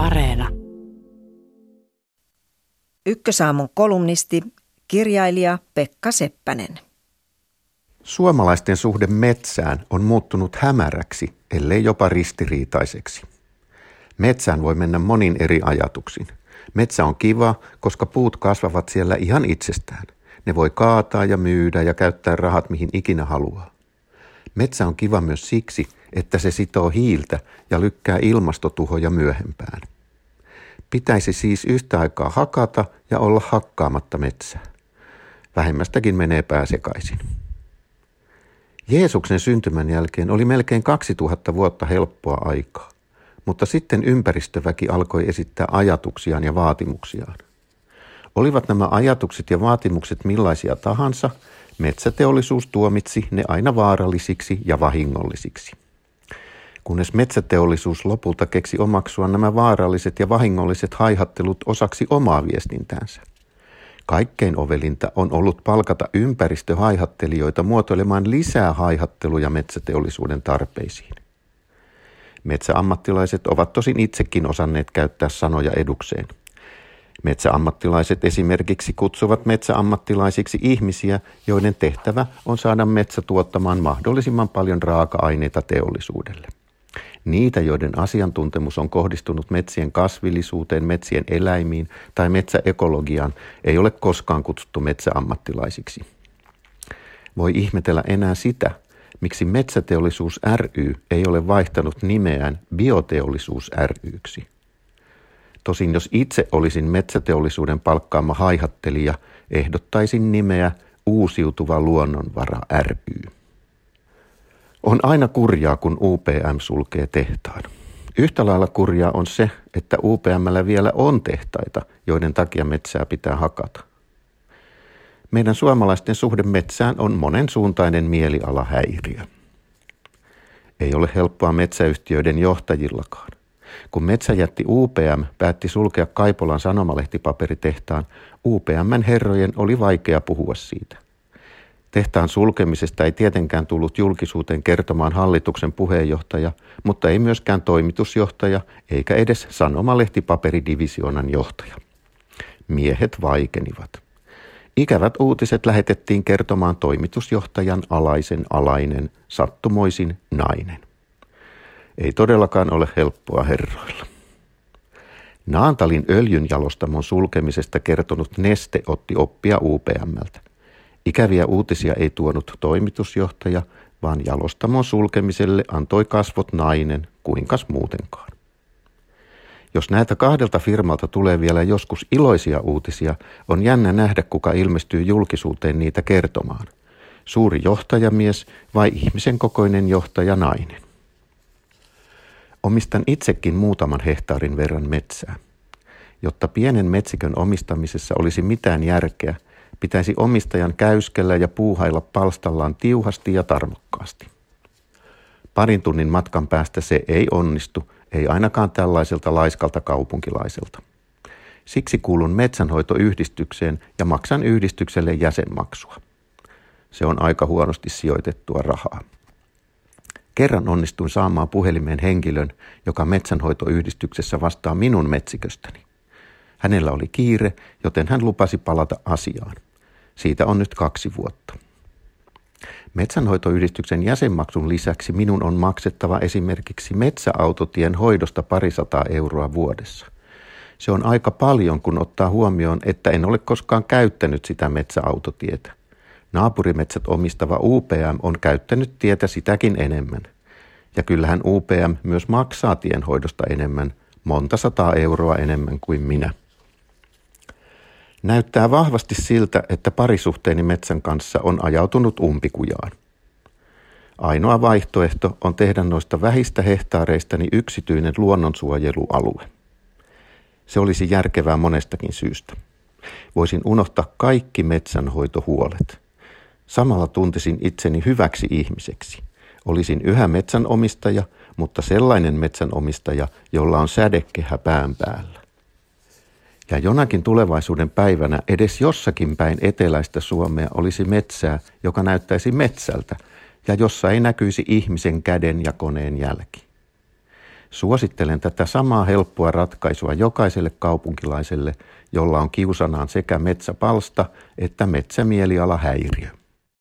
Areena. Ykkösaamun kolumnisti, kirjailija Pekka Seppänen. Suomalaisten suhde metsään on muuttunut hämäräksi, ellei jopa ristiriitaiseksi. Metsään voi mennä monin eri ajatuksin. Metsä on kiva, koska puut kasvavat siellä ihan itsestään. Ne voi kaataa ja myydä ja käyttää rahat mihin ikinä haluaa. Metsä on kiva myös siksi, että se sitoo hiiltä ja lykkää ilmastotuhoja myöhempään. Pitäisi siis yhtä aikaa hakata ja olla hakkaamatta metsää. Vähemmästäkin menee pääsekaisin. Jeesuksen syntymän jälkeen oli melkein 2000 vuotta helppoa aikaa, mutta sitten ympäristöväki alkoi esittää ajatuksiaan ja vaatimuksiaan. Olivat nämä ajatukset ja vaatimukset millaisia tahansa, metsäteollisuus tuomitsi ne aina vaarallisiksi ja vahingollisiksi. Kunnes metsäteollisuus lopulta keksi omaksua nämä vaaralliset ja vahingolliset haihattelut osaksi omaa viestintäänsä. Kaikkein ovelinta on ollut palkata ympäristöhaihattelijoita muotoilemaan lisää haihatteluja metsäteollisuuden tarpeisiin. Metsäammattilaiset ovat tosin itsekin osanneet käyttää sanoja edukseen. Metsäammattilaiset esimerkiksi kutsuvat metsäammattilaisiksi ihmisiä, joiden tehtävä on saada metsä tuottamaan mahdollisimman paljon raaka-aineita teollisuudelle. Niitä, joiden asiantuntemus on kohdistunut metsien kasvillisuuteen, metsien eläimiin tai metsäekologiaan, ei ole koskaan kutsuttu metsäammattilaisiksi. Voi ihmetellä enää sitä, miksi Metsäteollisuus ry ei ole vaihtanut nimeään Bioteollisuus ryksi. Tosin jos itse olisin metsäteollisuuden palkkaama haihattelija, ehdottaisin nimeä Uusiutuva luonnonvara ry. On aina kurjaa, kun UPM sulkee tehtaan. Yhtä lailla kurjaa on se, että UPMllä vielä on tehtaita, joiden takia metsää pitää hakata. Meidän suomalaisten suhde metsään on monen suuntainen mielialahäiriö. Ei ole helppoa metsäyhtiöiden johtajillakaan. Kun metsäjätti UPM päätti sulkea Kaipolan sanomalehtipaperitehtaan, UPMn herrojen oli vaikea puhua siitä – Tehtaan sulkemisesta ei tietenkään tullut julkisuuteen kertomaan hallituksen puheenjohtaja, mutta ei myöskään toimitusjohtaja eikä edes sanomalehtipaperidivisioonan johtaja. Miehet vaikenivat. Ikävät uutiset lähetettiin kertomaan toimitusjohtajan alaisen alainen, sattumoisin nainen. Ei todellakaan ole helppoa herroilla. Naantalin öljynjalostamon sulkemisesta kertonut Neste otti oppia UPMltä. Ikäviä uutisia ei tuonut toimitusjohtaja, vaan jalostamon sulkemiselle antoi kasvot nainen, kuinkas muutenkaan. Jos näiltä kahdelta firmalta tulee vielä joskus iloisia uutisia, on jännä nähdä, kuka ilmestyy julkisuuteen niitä kertomaan. Suuri johtajamies vai ihmisen kokoinen johtaja nainen? Omistan itsekin muutaman hehtaarin verran metsää. Jotta pienen metsikön omistamisessa olisi mitään järkeä – pitäisi omistajan käyskellä ja puuhailla palstallaan tiuhasti ja tarmokkaasti. Parin tunnin matkan päästä se ei onnistu, ei ainakaan tällaiselta laiskalta kaupunkilaiselta. Siksi kuulun metsänhoitoyhdistykseen ja maksan yhdistykselle jäsenmaksua. Se on aika huonosti sijoitettua rahaa. Kerran onnistuin saamaan puhelimeen henkilön, joka metsänhoitoyhdistyksessä vastaa minun metsiköstäni. Hänellä oli kiire, joten hän lupasi palata asiaan. Siitä on nyt kaksi vuotta. Metsänhoitoyhdistyksen jäsenmaksun lisäksi minun on maksettava esimerkiksi metsäautotien hoidosta parisataa euroa vuodessa. Se on aika paljon, kun ottaa huomioon, että en ole koskaan käyttänyt sitä metsäautotietä. Naapurimetsät omistava UPM on käyttänyt tietä sitäkin enemmän. Ja kyllähän UPM myös maksaa tienhoidosta enemmän, monta sataa euroa enemmän kuin minä. Näyttää vahvasti siltä, että parisuhteeni metsän kanssa on ajautunut umpikujaan. Ainoa vaihtoehto on tehdä noista vähistä hehtaareistani yksityinen luonnonsuojelualue. Se olisi järkevää monestakin syystä. Voisin unohtaa kaikki metsänhoitohuolet. Samalla tuntisin itseni hyväksi ihmiseksi. Olisin yhä metsänomistaja, mutta sellainen metsänomistaja, jolla on sädekehä pään päällä. Ja jonakin tulevaisuuden päivänä edes jossakin päin eteläistä Suomea olisi metsää, joka näyttäisi metsältä ja jossa ei näkyisi ihmisen käden ja koneen jälki. Suosittelen tätä samaa helppoa ratkaisua jokaiselle kaupunkilaiselle, jolla on kiusanaan sekä metsäpalsta että metsämielialahäiriö.